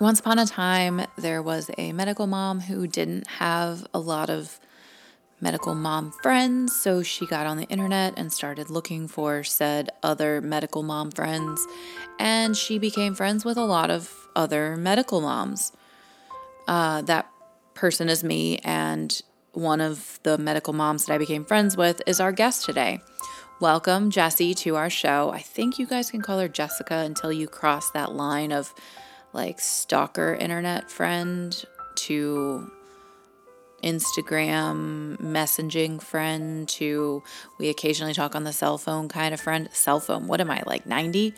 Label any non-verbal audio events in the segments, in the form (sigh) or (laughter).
Once upon a time, there was a medical mom who didn't have a lot of medical mom friends, so she got on the internet and started looking for said other medical mom friends, and she became friends with a lot of other medical moms. Uh, that person is me, and one of the medical moms that I became friends with is our guest today. Welcome, Jessie, to our show. I think you guys can call her Jessica until you cross that line of like stalker internet friend to Instagram messaging friend to we occasionally talk on the cell phone kind of friend. Cell phone, what am I like 90?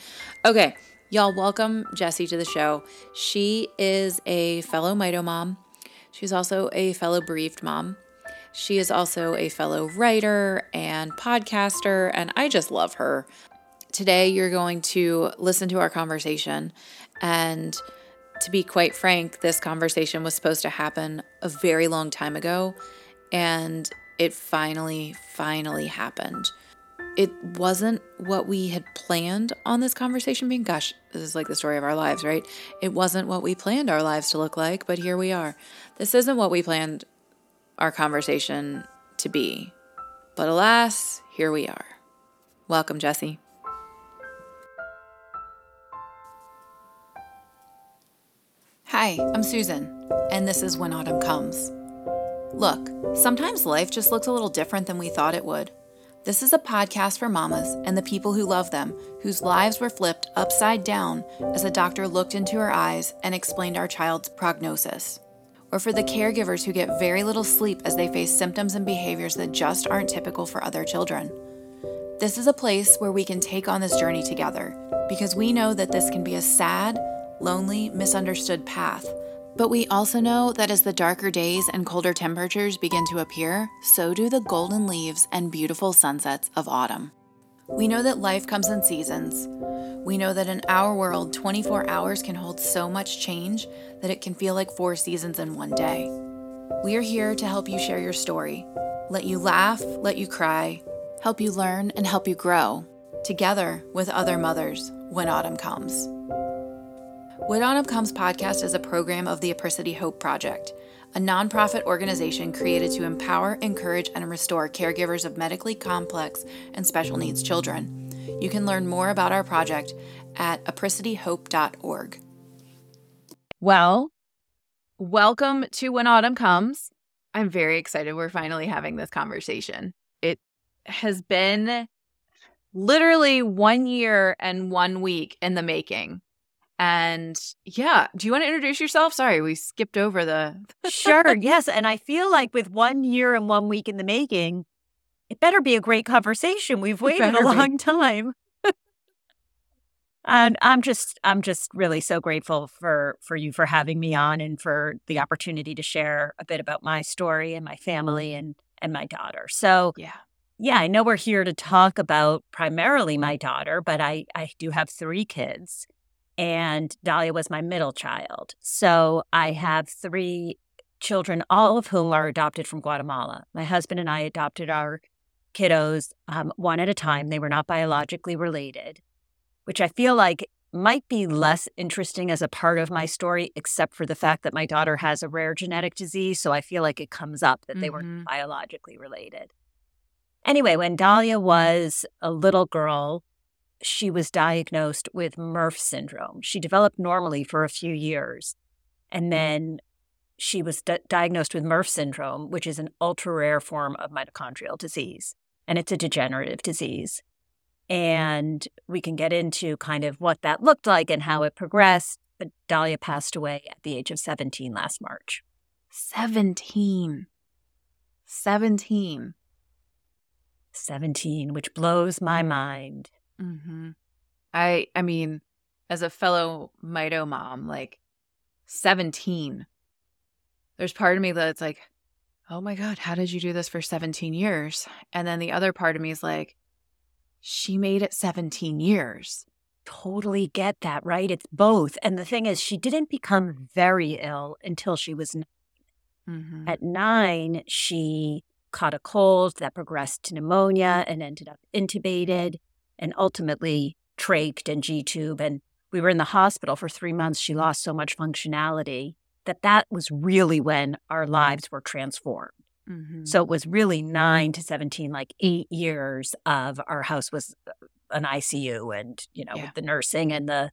Okay, y'all, welcome Jessie to the show. She is a fellow Mito mom. She's also a fellow bereaved mom. She is also a fellow writer and podcaster, and I just love her. Today, you're going to listen to our conversation. And to be quite frank, this conversation was supposed to happen a very long time ago. And it finally, finally happened. It wasn't what we had planned on this conversation being. Gosh, this is like the story of our lives, right? It wasn't what we planned our lives to look like, but here we are. This isn't what we planned our conversation to be. But alas, here we are. Welcome, Jessie. Hi, I'm Susan, and this is When Autumn Comes. Look, sometimes life just looks a little different than we thought it would. This is a podcast for mamas and the people who love them, whose lives were flipped upside down as a doctor looked into her eyes and explained our child's prognosis. Or for the caregivers who get very little sleep as they face symptoms and behaviors that just aren't typical for other children. This is a place where we can take on this journey together because we know that this can be a sad, lonely, misunderstood path. But we also know that as the darker days and colder temperatures begin to appear, so do the golden leaves and beautiful sunsets of autumn. We know that life comes in seasons. We know that in our world, 24 hours can hold so much change that it can feel like four seasons in one day. We are here to help you share your story, let you laugh, let you cry, help you learn, and help you grow, together with other mothers when autumn comes. When Autumn Comes podcast is a program of the Apricity Hope Project, a nonprofit organization created to empower, encourage, and restore caregivers of medically complex and special needs children. You can learn more about our project at apricityhope.org. Well, welcome to When Autumn Comes. I'm very excited we're finally having this conversation. It has been literally one year and one week in the making. And yeah, do you want to introduce yourself? Sorry, we skipped over the. sure, (laughs) yes. And I feel like with one year and one week in the making, it better be a great conversation. We've waited a long be. time. and I'm just I'm just really so grateful for for you for having me on and for the opportunity to share a bit about my story and my family and and my daughter. So yeah. Yeah, I know we're here to talk about primarily my daughter, but I I do have 3 kids and Dahlia was my middle child. So I have three children, all of whom are adopted from Guatemala. My husband and I adopted our kiddos um, one at a time. They were not biologically related, which I feel like might be less interesting as a part of my story, except for the fact that my daughter has a rare genetic disease. So I feel like it comes up that they mm-hmm. were biologically related. Anyway, when Dahlia was a little girl, she was diagnosed with MERRF syndrome. She developed normally for a few years. And mm-hmm. then she was di- diagnosed with MERRF syndrome, which is an ultra rare form of mitochondrial disease. And it's a degenerative disease. And we can get into kind of what that looked like and how it progressed. But Dahlia passed away at the age of 17 last March. 17. 17. 17, which blows my mind. Mm-hmm. I I mean, as a fellow Mito mom, like 17, there's part of me that's like, oh my God, how did you do this for 17 years? And then the other part of me is like, she made it 17 years. Totally get that, right? It's both. And the thing is, she didn't become very ill until she was 9 mm-hmm. At nine, she caught a cold that progressed to pneumonia and ended up intubated and ultimately trached and G tube and we were in the hospital for three months, she lost so much functionality that that was really when our lives were transformed. Mm-hmm. So it was really nine to 17, like eight years of our house was uh, an ICU and, you know, yeah. with the nursing and the,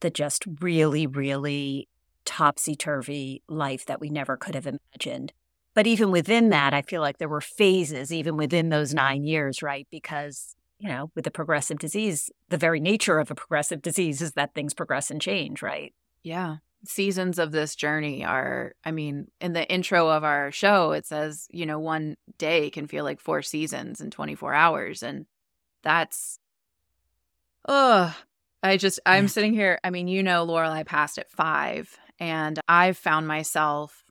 the just really, really topsy turvy life that we never could have imagined. But even within that, I feel like there were phases, even within those nine years, right? Because, you know, with a progressive disease, the very nature of a progressive disease is that things progress and change, right? Yeah. Seasons of this journey are i mean in the intro of our show it says you know one day can feel like four seasons in 24 hours and that's oh i just i'm sitting here i mean you know Lorelai passed at five and i've found myself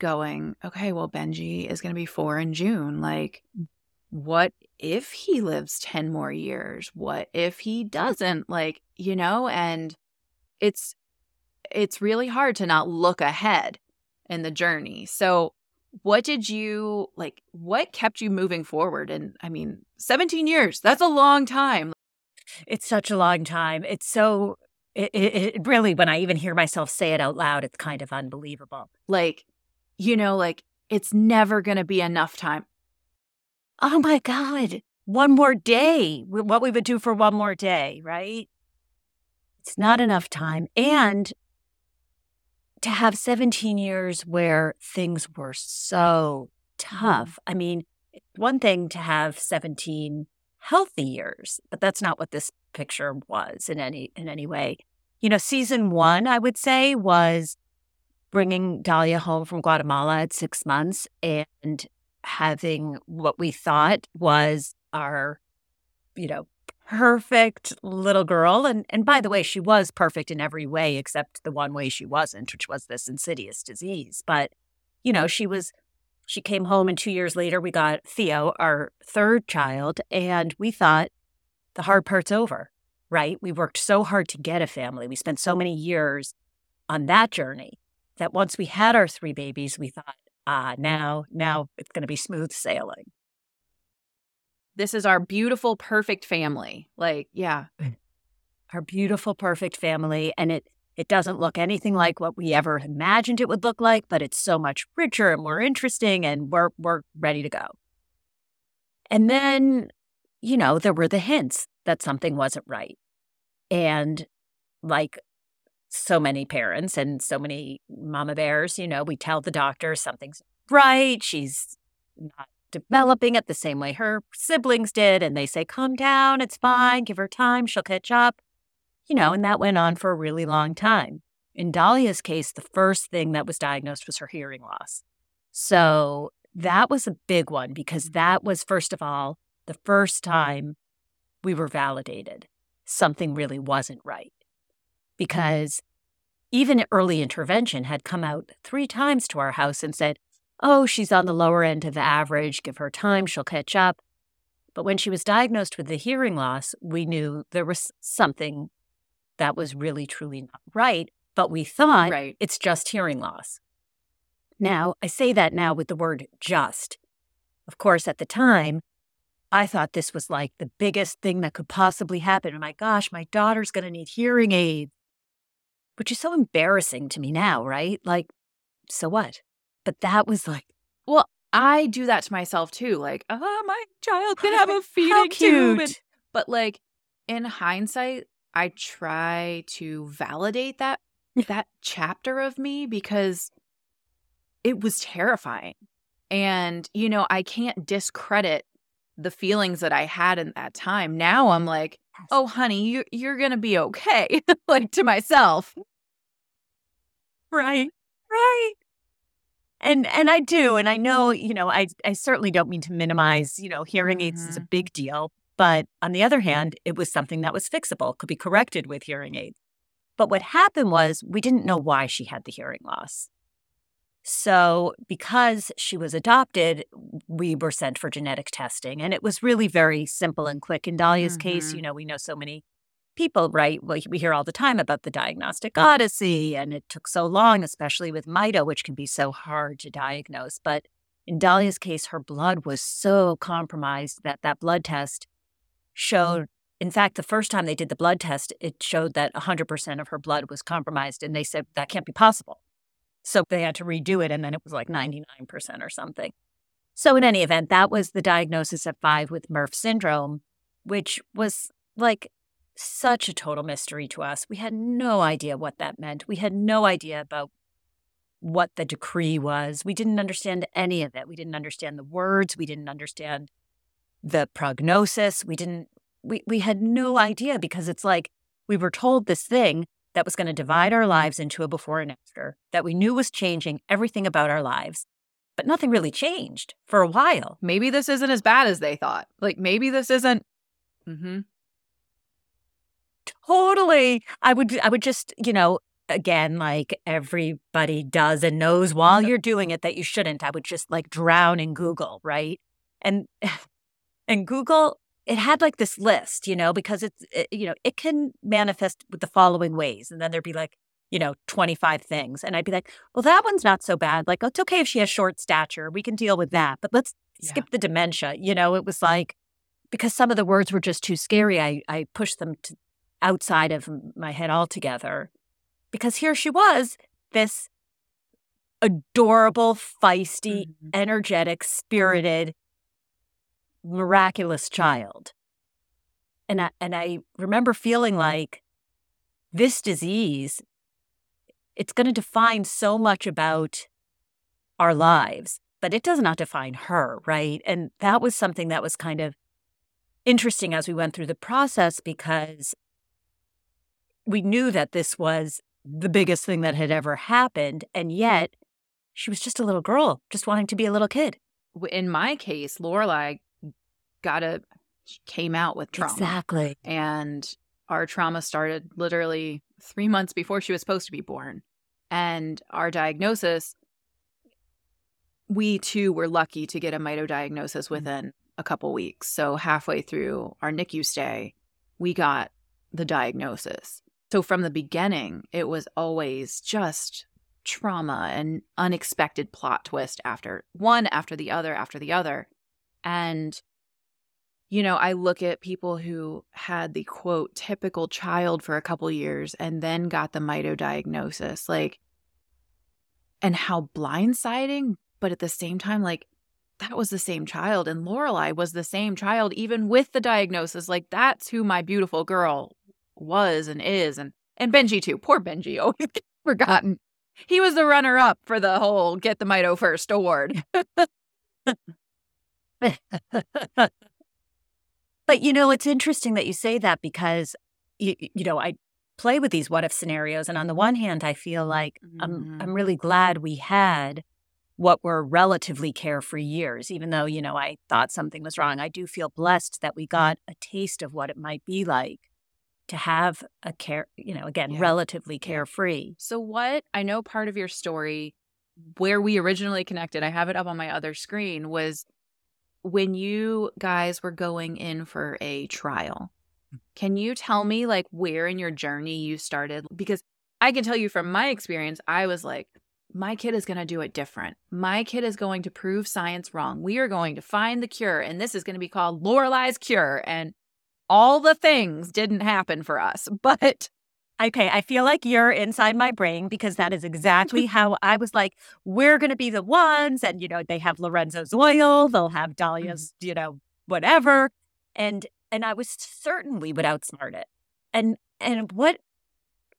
going okay well benji is going to be four in june like mm. what if he lives 10 more years what if he doesn't like you know and it's it's really hard to not look ahead in the journey. So, what did you like? What kept you moving forward? And I mean, 17 years, that's a long time. It's such a long time. It's so, it, it, it really, when I even hear myself say it out loud, it's kind of unbelievable. Like, you know, like it's never going to be enough time. Oh my God. One more day. What we would do for one more day, right? It's not enough time. And to have 17 years where things were so tough. I mean, one thing to have 17 healthy years, but that's not what this picture was in any in any way. You know, season 1 I would say was bringing Dahlia home from Guatemala at 6 months and having what we thought was our you know, perfect little girl. And and by the way, she was perfect in every way except the one way she wasn't, which was this insidious disease. But, you know, she was she came home and two years later we got Theo, our third child, and we thought the hard part's over, right? We worked so hard to get a family. We spent so many years on that journey that once we had our three babies, we thought, ah, now, now it's going to be smooth sailing this is our beautiful, perfect family. Like, yeah. Our beautiful, perfect family. And it it doesn't look anything like what we ever imagined it would look like, but it's so much richer and more interesting and we're we're ready to go. And then, you know, there were the hints that something wasn't right. And like so many parents and so many mama bears, you know, we tell the doctor something's right. She's not developing it the same way her siblings did. And they say, calm down, it's mm-hmm. fine, give her time, she'll catch up. You know, and that went on for a really long time. In Dahlia's case, the first thing that was diagnosed was her hearing loss. So that was a big one because mm-hmm. that was, first of all, the first time we were validated something really wasn't right. Because even early intervention had come out three times to our house and said, oh, she's on the lower end of the average, give her time, she'll catch up. But when she was diagnosed with the hearing loss, we knew there was something that was really, truly not right. But we thought right. it's just hearing loss. Now, I say that now with the word just. Of course, at the time, I thought this was like the biggest thing that could possibly happen. Oh my gosh, my daughter's going to need hearing aids, which is so embarrassing to me now, right? Like, so what? But that was like, well, I do that to myself too. Like, oh, my child (laughs) can have a feeding tube. And, but like in hindsight, I try to validate that that chapter of me because it was terrifying. And, you know, I can't discredit the feelings that I had in that time. Now I'm like, oh, honey, you, you're going to be okay. (laughs) like to myself. Right. Right and and I do, and I know, you know, I I certainly don't mean to minimize, you know, hearing aids mm-hmm. is a mm-hmm. big deal, but on the other hand, it was something that was fixable, could be corrected with hearing aids. But what happened was we didn't know why she had the hearing loss. So, because she was adopted, we were sent for genetic testing, and it was really very simple and quick. In Dahlia's mm-hmm. case, you know, we know so many people, right? Well, we hear all the time about the diagnostic odyssey, and it took so long, especially with mito, which can be so hard to diagnose. But in Dahlia's case, her blood was so compromised that that blood test showed in fact, the first time they did the blood test, it showed that 100% of her blood was compromised. And they said that can't be possible. So they had to redo it. And then it was like 99% or something. So, in any event, that was the diagnosis at five with MERRF syndrome, which was like such a total mystery to us. We had no idea what that meant. We had no idea about what the decree was. We didn't understand any of it. We didn't understand the words. We didn't understand the prognosis. We didn't, we, we had no idea because it's like we were told this thing that was going to divide our lives into a before and after, that we knew was changing everything about our lives, but nothing really changed for a while. Maybe this isn't as bad as they thought. Like maybe this isn't. Mm-hmm. Totally. I would I would just, you know, again, like everybody does and knows while you're doing it that you shouldn't. I would just like drown in Google, right? And (sighs) and Google it had like this list, you know, because it's it, you know, it can manifest with the following ways and then there'd be like you know, 25 things. And I'd be like, well, that one's not so bad. Like, it's okay if she has short stature. We can deal with that. But let's yeah. skip the dementia. You know, it was like, because some of the words were just too scary, I, I pushed them to outside of my head altogether. Because here she was, this adorable, feisty, mm-hmm. energetic, spirited, miraculous child. And I, and I remember feeling like this disease, it's going to define so much about our lives, but it does not define her, right? And that was something that was kind of interesting as we went through the process because we knew that this was the biggest thing that had ever happened. And yet she was just a little girl, just wanting to be a little kid. In my case, Lorelai got a came out with trauma. Exactly. And our trauma started literally three months before she was supposed to be born. And our diagnosis, we too were lucky to get a mito diagnosis mm. within a couple weeks. So halfway through our NICU stay, we got the diagnosis. So from the beginning, it was always just trauma and unexpected plot twist after one after the other after the other. And you know, I look at people who had the quote typical child for a couple years and then got the mito diagnosis, like, and how blindsiding, but at the same time, like, that was the same child. And Lorelai was the same child, even with the diagnosis. Like, that's who my beautiful girl was and is. And and Benji too. Poor Benji, (laughs) oh, always forgotten. He was the runner up for the whole Get the Mito First award. (laughs) But you know, it's interesting that you say that because you, you know, I play with these what if scenarios and on the one hand I feel like mm-hmm. I'm I'm really glad we had what were relatively carefree years even though, you know, I thought something was wrong. I do feel blessed that we got a taste of what it might be like to have a care, you know, again, yeah. relatively carefree. So what I know part of your story where we originally connected, I have it up on my other screen was when you guys were going in for a trial, mm. can you tell me like where in your journey you started? Because I can tell you from my experience, I was like, my kid is going to do it different. My kid is going to prove science wrong. We are going to find the cure, and this is going to be called Lorelai's cure. And all the things didn't happen for us, (laughs) but Okay, I feel like you're inside my brain because that is exactly (laughs) how I was like, we're going to be the ones. And, you know, they have Lorenzo's oil, they'll have Dahlia's, mm-hmm. you know, whatever. And, and I was certain we would outsmart it. And, and what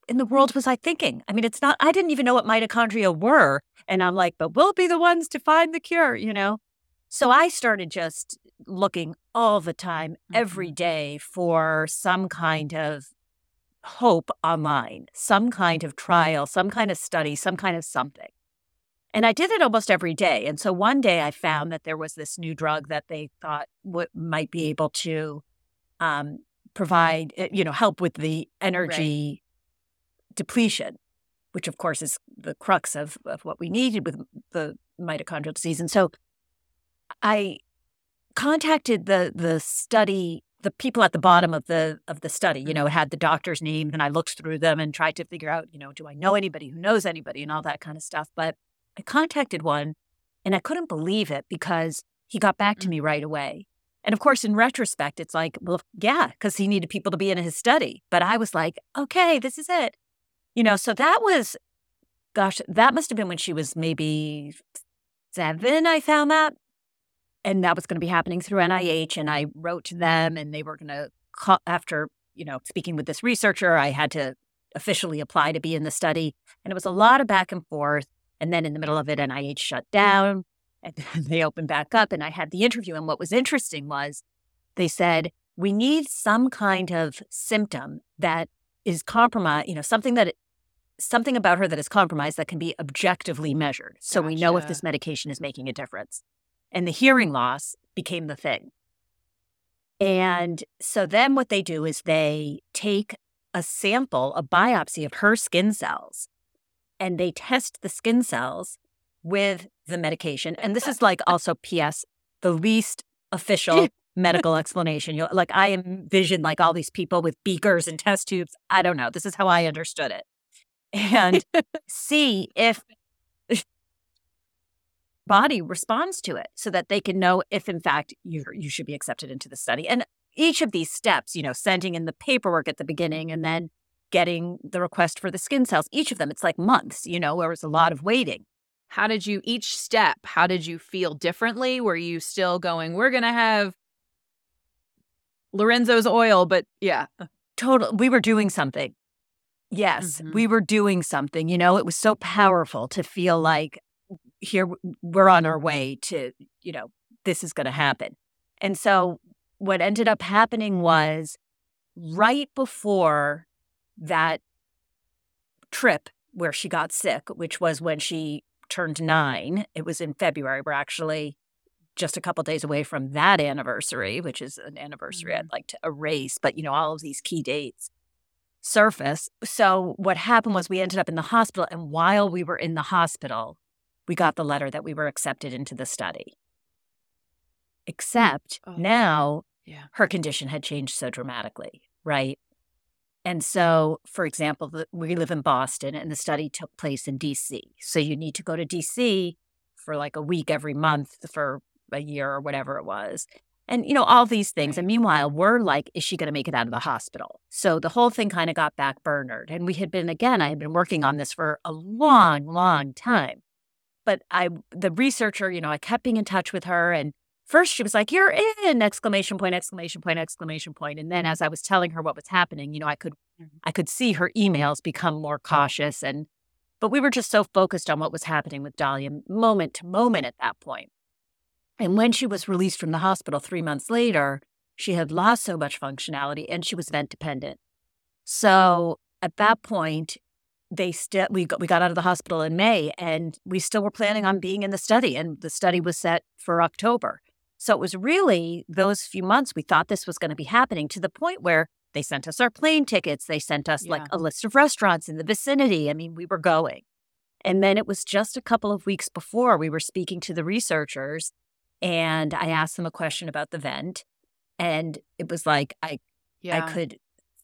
in the world was I thinking? I mean, it's not, I didn't even know what mitochondria were. And I'm like, but we'll be the ones to find the cure, you know? So I started just looking all the time, every mm-hmm. day for some kind of hope online, some kind of trial, some kind of study, some kind of something. And I did it almost every day. And so one day I found that there was this new drug that they thought w- might be able to um, provide, eh, you know, help with the energy right. depletion, which of course is the crux of, of what we needed with the mitochondrial disease. And so I contacted the the study the people at the bottom of the of the study you know it had the doctor's name and i looked through them and tried to figure out you know do i know anybody who knows anybody and all that kind of stuff but i contacted one and i couldn't believe it because he got back to me mm. right away And of course, in retrospect, it's like, well, yeah, because he needed people to be in his study. But I was like, okay, this is it. You know, so that was, gosh, that must have been when she was maybe seven, I found that. And that was going to be happening through NIH. And I wrote to them and they were going to, call, after, you know, speaking with this researcher, I had to officially apply to be in the study. And it was a lot of back and forth. And then in the middle of it, NIH shut down and (laughs) they opened back up. And I had the interview. And what was interesting was they said, we need some kind of symptom that is compromised, you know, something that something about her that is compromised that can be objectively measured. So gotcha. we know if this medication is making a difference. And the hearing loss became the thing. And so then what they do is they take a sample, a biopsy of her skin cells, and they test the skin cells with the medication. And this is like also PS, the least official (laughs) medical explanation. You like I envision like all these people with beakers and test tubes. I don't know. This is how I understood it. And (laughs) see if body responds to it so that they can know if in fact you you should be accepted into the study. And each of these steps, you know, sending in the paperwork at the beginning and then getting the request for the skin cells, each of them, it's like months, you know, there was a lot of waiting. How did you, each step, how did you feel differently? Were you still going, we're going to have Lorenzo's oil, but yeah. Total. We were doing something. Yes, mm-hmm. we were doing something. You know, it was so powerful to feel like here we're on our way to, you know, this is going to happen. And so what ended up happening was right before that trip where she got sick, which was when she turned nine, it was in February. We're actually just a couple days away from that anniversary, which is an anniversary mm-hmm. I'd like to erase, but you know, all of these key dates surface. So what happened was we ended up in the hospital and while we were in the hospital, we got the letter that we were accepted into the study. Except oh. now yeah. her condition had changed so dramatically, right? And so, for example, we live in Boston and the study took place in DC. So you need to go to DC for like a week every month for a year or whatever it was. And, you know, all these things. And meanwhile, we're like, is she going to make it out of the hospital? So the whole thing kind of got back burnered. And we had been, again, I had been working on this for a long, long time. But I, the researcher, you know, I kept being in touch with her and first she was like, You're in exclamation point, exclamation point, exclamation point. And then as I was telling her what was happening, you know, I could mm-hmm. I could see her emails become more cautious and but we were just so focused on what was happening with Dahlia moment to moment at that point. And when she was released from the hospital three months later, she had lost so much functionality and she was vent dependent. So at that point, they still we got, we got out of the hospital in May and we still were planning on mm. being in the study and the study was set for October. So it was really those few months we thought this was going to be happening to the point where they sent us our plane tickets. They sent us yeah. like a list of restaurants in the vicinity. I mean, we were going. And then it was just a couple of weeks before we were speaking to the researchers and I asked them a question about the vent. And it was like I yeah. I could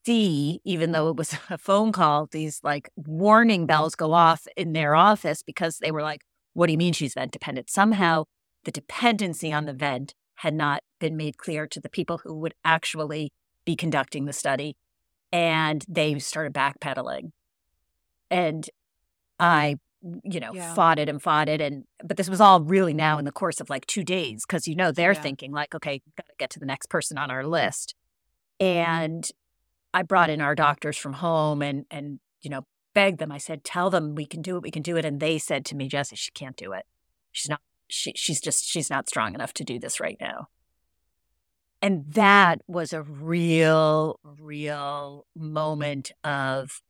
see, even mm-hmm. though it was (laughs) a phone call, these like warning bells go off in their office because they were like, what do you mean she's vent dependent? Somehow the dependency on the vent had not been made clear to the people who would actually be conducting the study. And they started backpedaling. And I, you know, yeah. fought it and fought it. And, but this was all really now in the course of like two days, because, you know, they're yeah. thinking like, okay, got to get to the next person on our list. And I brought in our doctors from home and, and, you know, begged them. I said, tell them we can do it. We can do it. And they said to me, Jesse, she can't do it. She's not she, she's just she's not strong enough to do this right now and that was a real real moment of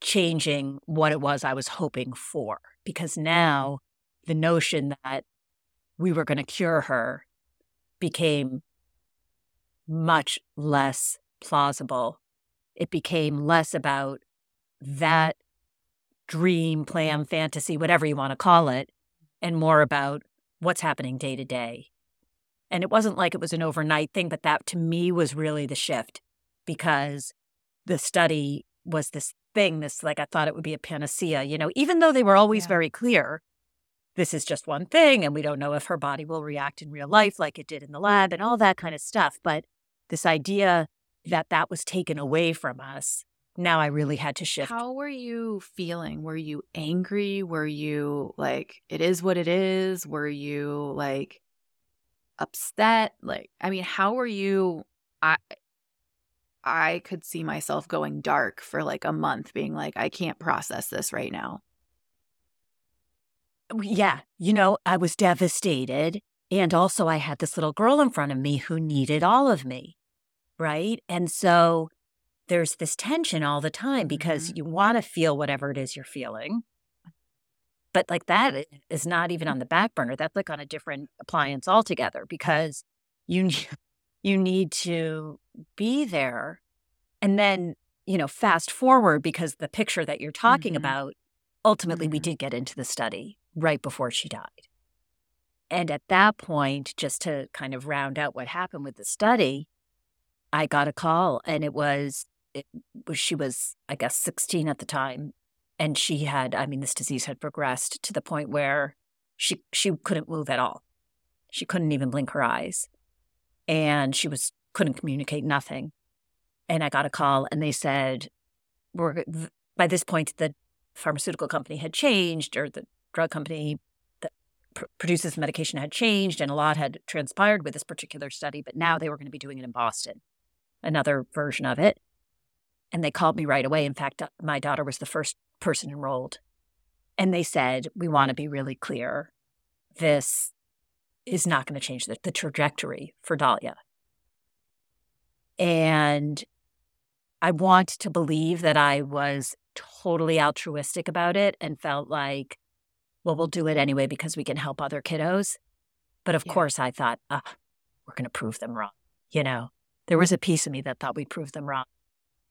changing what it was i was hoping for because now the notion that we were going to cure her became much less plausible it became less about mm-hmm. that dream plan fantasy whatever you want to call it and more about what's happening day to day. And it wasn't like it was an overnight thing, but that to me was really the shift because the study was this thing, this like I thought it would be a panacea, you know, even though they were always yeah. very clear. this is just one thing and we don't know if her body will react in real life like it did in the lab and all that kind of stuff. But this idea that that was taken away from us, now I really had to shift. How were you feeling? Were you angry? Were you like, it is what it is? Were you like upset? Like, I mean, how were you? I, I could see myself going dark for like a month, being like, I can't process this right now. Yeah. You know, I was devastated. And also, I had this little girl in front of me who needed all of me. Right. And so there's this tension all the time because mm-hmm. you want to feel whatever it is you're feeling. But like that is not even on the back burner. That's like on a different appliance altogether because you (laughs) you need to be there. And then, you know, fast forward because the picture that you're talking mm-hmm. about, ultimately, mm-hmm. we did get into the study right before she died. And at that point, just to kind of round out what happened with the study, I got a call and it was, it she was, I guess, 16 at the time. And she had, I mean, this disease had progressed to the point where she she couldn't move at all. She couldn't even blink her eyes. And she was couldn't communicate nothing. And I got a call and they said, we're by this point the pharmaceutical company had changed or the drug company that pr- produces medication had changed and a lot had transpired with this particular study, but now they were going to be doing it in Boston, another version of it. And they called me right away. In fact, uh, my daughter was the first person enrolled. And they said, We want to be really clear. This is not going to change the, the trajectory for Dahlia. And I want to believe that I was totally altruistic about it and felt like well, we'll do it anyway because we can help other kiddos. But of yeah. course, I thought, oh, we're going to prove them wrong. You know, there was a piece of me that thought we'd prove them wrong.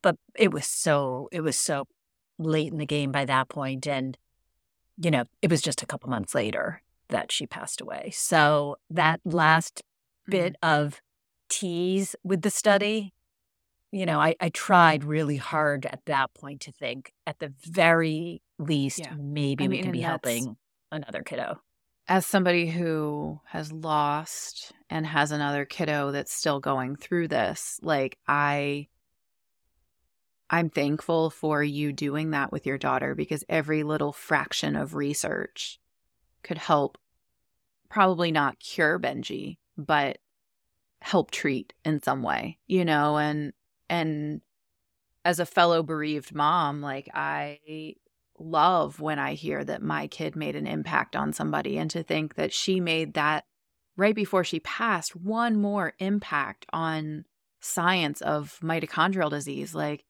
But it was so, it was so late in the game by that point, And, you know, it was just a couple months later that she passed away. So that last bit mm-hmm. of tease with the study, you know, I, I tried really hard at that point to think at the very least, yeah. maybe I mean, we can be helping another kiddo. As somebody who has lost and has another kiddo that's still going through this, like I I'm thankful for you doing that with your daughter because every little fraction of research could help probably not cure Benji, but help treat in some way, you know, and and as a fellow bereaved mom, like I love when I hear that my kid made an impact on somebody and to think that she made that right before she passed one more impact on science of mitochondrial disease. Like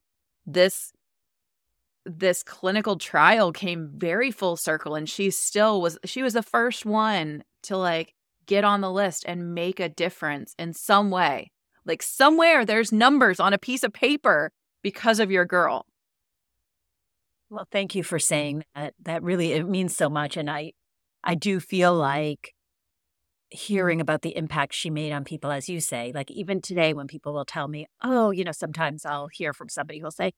this this clinical trial came very full circle and she still was she was the first one to like get on the list and make a difference in some way. Like somewhere there's numbers on a piece of paper because of your girl well, thank you for saying that. That really it means so much, and I, I do feel like hearing about the impact she made on people, as you say. Like even today, when people will tell me, "Oh, you know," sometimes I'll hear from somebody who'll say,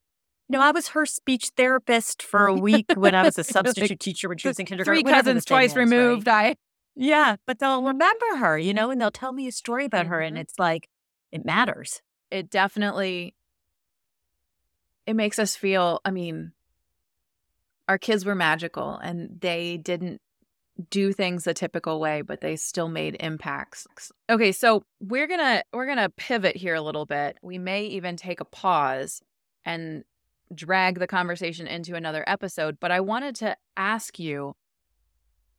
"You know, I was her speech therapist for a week when I was a (laughs) substitute teacher when she was in kindergarten." Three cousins twice is, removed. Right? I yeah, but they'll remember her, you know, and they'll tell me a story about her, and mm-hmm. it's like it matters. It definitely it makes us feel. I mean, our kids were magical and they didn't do things a typical way but they still made impacts. Okay so we're gonna we're gonna pivot here a little bit. We may even take a pause and drag the conversation into another episode but i wanted to ask you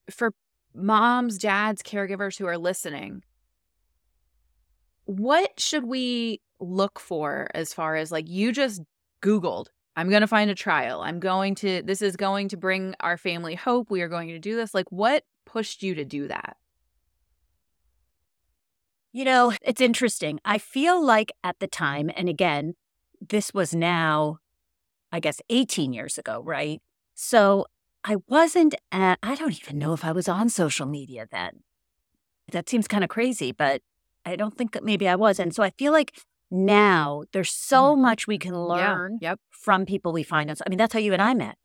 for moms dads caregivers who are listening what should we look for as far as like you just googled I'm going to find a trial. I'm going to, this is going to bring our family hope. We are going to do this. Like, what pushed you to do that? You know, it's interesting. I feel like at the time, and again, this was now, I guess, 18 years ago, right? So I wasn't at, I don't even know if I was on social media then. That seems kind of crazy, but I don't think that maybe I was. And so I feel like now there's so mm-hmm. much we can learn yeah, yep. from people we find. I mean, that's how you and I met.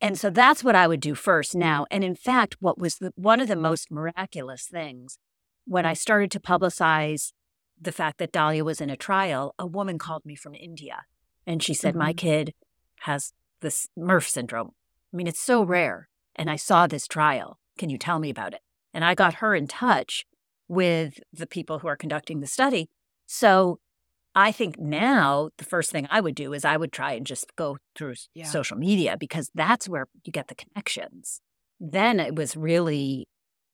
And so that's what I would do first now. And in fact, what was the, one of the most miraculous things when I started to publicize the fact that Dahlia was in a trial, a woman called me from India and she said, mm-hmm. My kid has this MERRF syndrome. I mean, it's so rare. And I saw this trial. Can you tell me about it? And I got her in touch with the people who are conducting the study. So I think now the first thing I would do is I would try and just go through yeah. social media because that's where you get the connections. Then it was really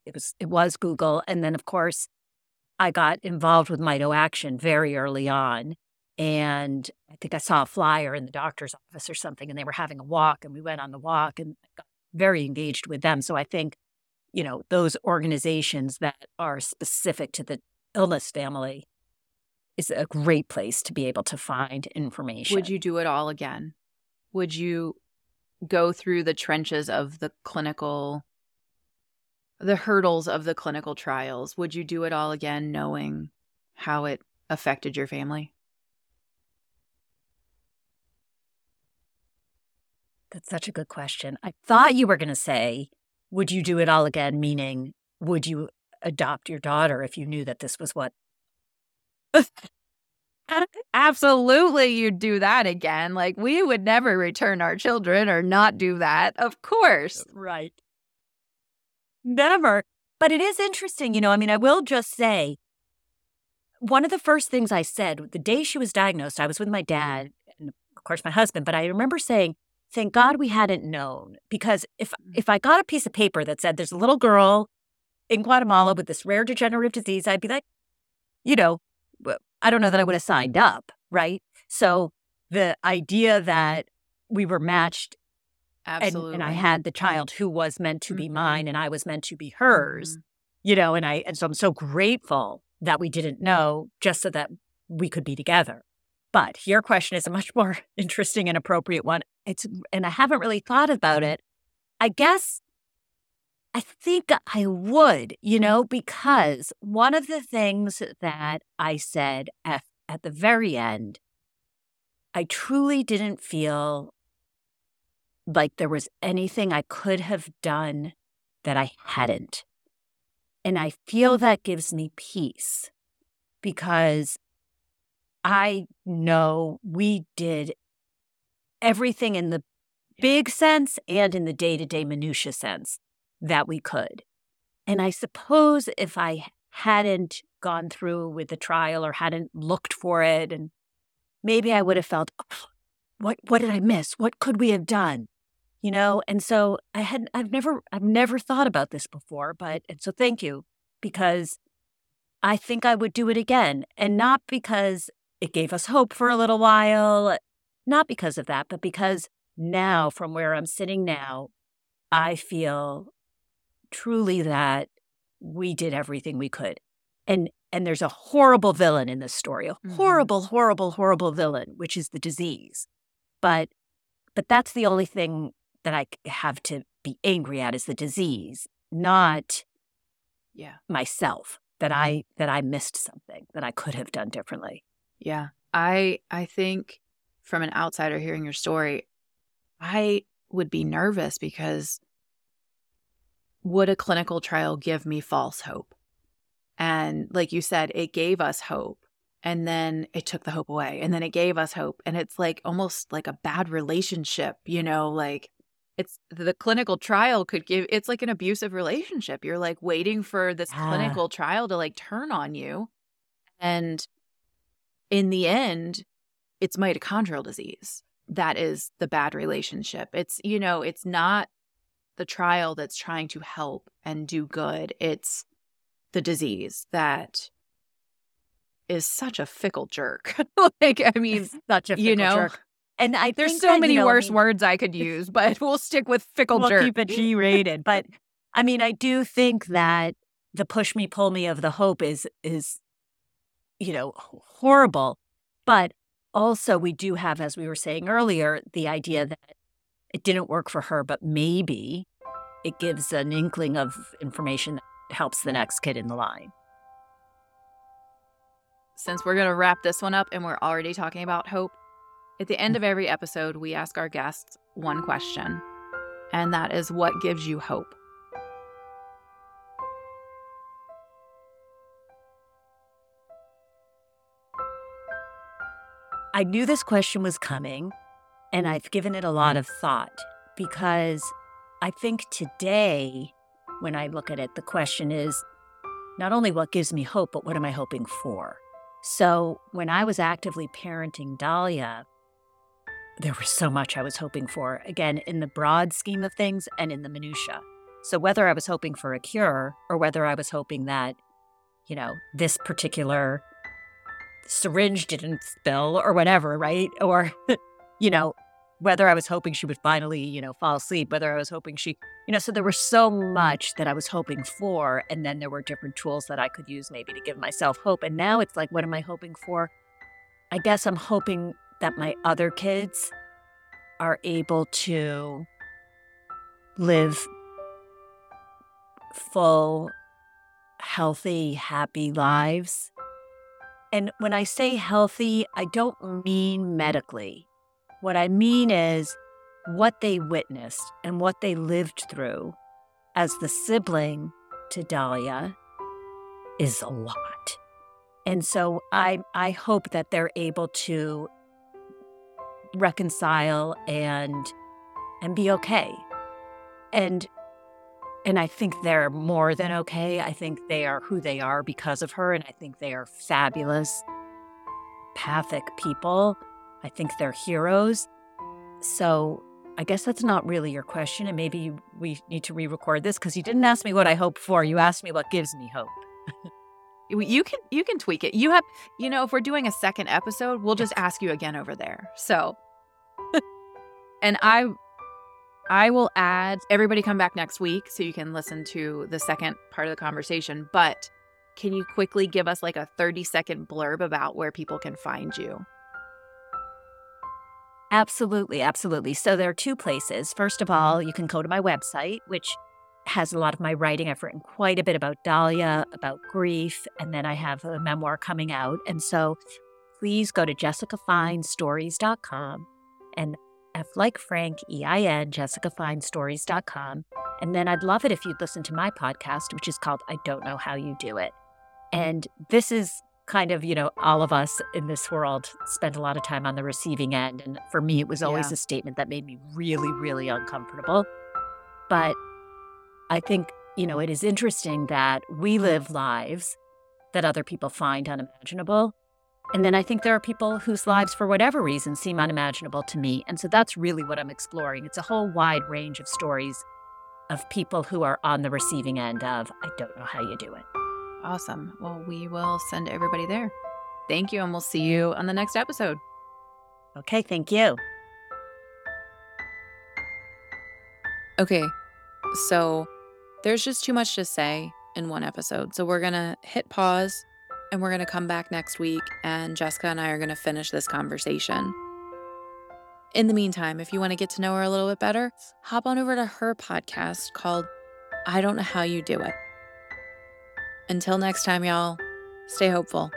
it was it was Google and then of course I got involved with MitoAction very early on and I think I saw a flyer in the doctor's office or something and they were having a walk and we went on the walk and got very engaged with them. So I think you know, those organizations that are specific to the illness family is a great place to be able to find information. Would you do it all again? Would you go through the trenches of the clinical the hurdles of the clinical trials? Would you do it all again knowing how it affected your family? That's such a good question. I thought you were going to say would you do it all again? Meaning, would you adopt your daughter if you knew that this was what? (laughs) Absolutely, you'd do that again. Like, we would never return our children or not do that. Of course. Right. Never. But it is interesting, you know. I mean, I will just say one of the first things I said the day she was diagnosed, I was with my dad and, of course, my husband, but I remember saying, thank God we hadn't known because if mm. if I got a piece of paper that said there's a little girl in Guatemala with this rare degenerative disease, I'd be like, you know, I don't know that I would have signed up, right? So the idea that we were matched Absolutely. And, and I had the child who was meant to be mm-hmm. mine and I was meant to be hers, mm-hmm. you know, and I and so I'm so grateful that we didn't know just so that we could be together. But your question is a much more (laughs) interesting and appropriate one. It's and I haven't really thought about it. I guess I think I would, you mm. know, because one of the things that I said at, at the very end, I truly didn't feel like there was anything I could have done that I hadn't. And I feel that gives me peace because I know we did everything in the big sense and in the day to day minutia sense that we could. And I suppose if I hadn't gone through with the trial or hadn't looked for it, and maybe I would have felt, oh, what what did I miss? What could we have done? You know, and so I had I've never I've never thought about this before, but and so thank you because I think I would do it again. And not because it gave us hope for a little while. Not because of that, but because now, from where I'm sitting now, I feel truly that we did everything we could. And and there's a horrible villain in this story, a mm-hmm. horrible, horrible, horrible villain, which is the disease. But but that's the only thing that I have to be angry at is the disease, not yeah myself that I that I missed something that I could have done differently. Yeah. I I think from an outsider hearing your story, I would be nervous because would a clinical trial give me false hope? And like you said, it gave us hope and then it took the hope away and then it gave us hope and it's like almost like a bad relationship, you know, like it's the clinical trial could give it's like an abusive relationship. You're like waiting for this yeah. clinical trial to like turn on you. And in the end, it's mitochondrial disease. That is the bad relationship. It's, you know, it's not the trial that's trying to help and do good. It's the disease that is such a fickle jerk. (laughs) like, I mean, such a you know, jerk. And I there's so that, many you know, worse I mean, words I could use, but (laughs) we'll stick with fickle we'll jerk. Keep it G rated. But I mean, I do think that the push me pull me of the hope is is you know, horrible. But also, we do have, as we were saying earlier, the idea that it didn't work for her, but maybe it gives an inkling of information that helps the next kid in the line. Since we're going to wrap this one up and we're already talking about hope, at the end mm. of every episode, we ask our guests one question and that is what gives you hope. I knew this question was coming, and I've given it a mm-hmm. lot of thought because I think today, when I look at it, the question is not only what gives me hope, but what am I hoping for? So when I was actively parenting Dahlia, there was so much I was hoping for, again, in the broad scheme of things and in the minutia. So whether I was hoping for a cure or whether I was hoping that, you know, this particular syringe didn't spill or whatever, right? Or, (laughs) you know, whether I was hoping she would finally, you know, fall asleep, whether I was hoping she, you know, so there was so much that I was hoping for. And then there were different tools that I could use maybe to give myself hope. And now it's like, what am I hoping for? I guess I'm hoping that my other kids are able to live full, healthy, happy lives and when I say healthy, I don't mean medically. What I mean is what they witnessed and what they lived through as the sibling to Dahlia is a lot. And so I I hope that they're able to reconcile and and be okay. And and I think they're more than okay. I think they are who they are because of her. And I think they are fabulous, pathic people. I think they're heroes. So I guess that's not really your question. And maybe we need to re record this because you didn't ask me what I hope for. You asked me what gives me hope. (laughs) you can you can tweak it. You have you know if we're doing a second episode, we'll just ask you again over there. So (laughs) and I I will add everybody come back next week so you can listen to the second part of the conversation. But can you quickly give us like a 30 second blurb about where people can find you? Absolutely, absolutely. So there are two places. First of all, you can go to my website, which has a lot of my writing. I've written quite a bit about Dahlia, about grief, and then I have a memoir coming out. And so please go to jessicafeinstories.com and F like Frank, E I N, jessicafeinstories.com. And then I'd love it if you'd listen to my podcast, which is called I Don't Know How You Do It. And this is kind of, you know, all of us in this world spend a lot of time on the receiving end. And for me, it was always yeah. a statement that made me really, really uncomfortable. But I think, you know, it is interesting that we live lives that other people find unimaginable. And then I think there are people whose lives, for whatever reason, seem unimaginable to me. And so that's really what I'm exploring. It's a whole wide range of stories of people who are on the receiving end of, I don't know how you do it. Awesome. Well, we will send everybody there. Thank you, and we'll see you on the next episode. Okay, thank you. Okay, so there's just too much to say in one episode. So we're going to hit pause and we're going to come back next week, and Jessica and I are going to finish this conversation. In the meantime, if you want to get to know her a little bit better, hop on over to her podcast called I Don't Know How You Do It. Until next time, y'all, stay hopeful.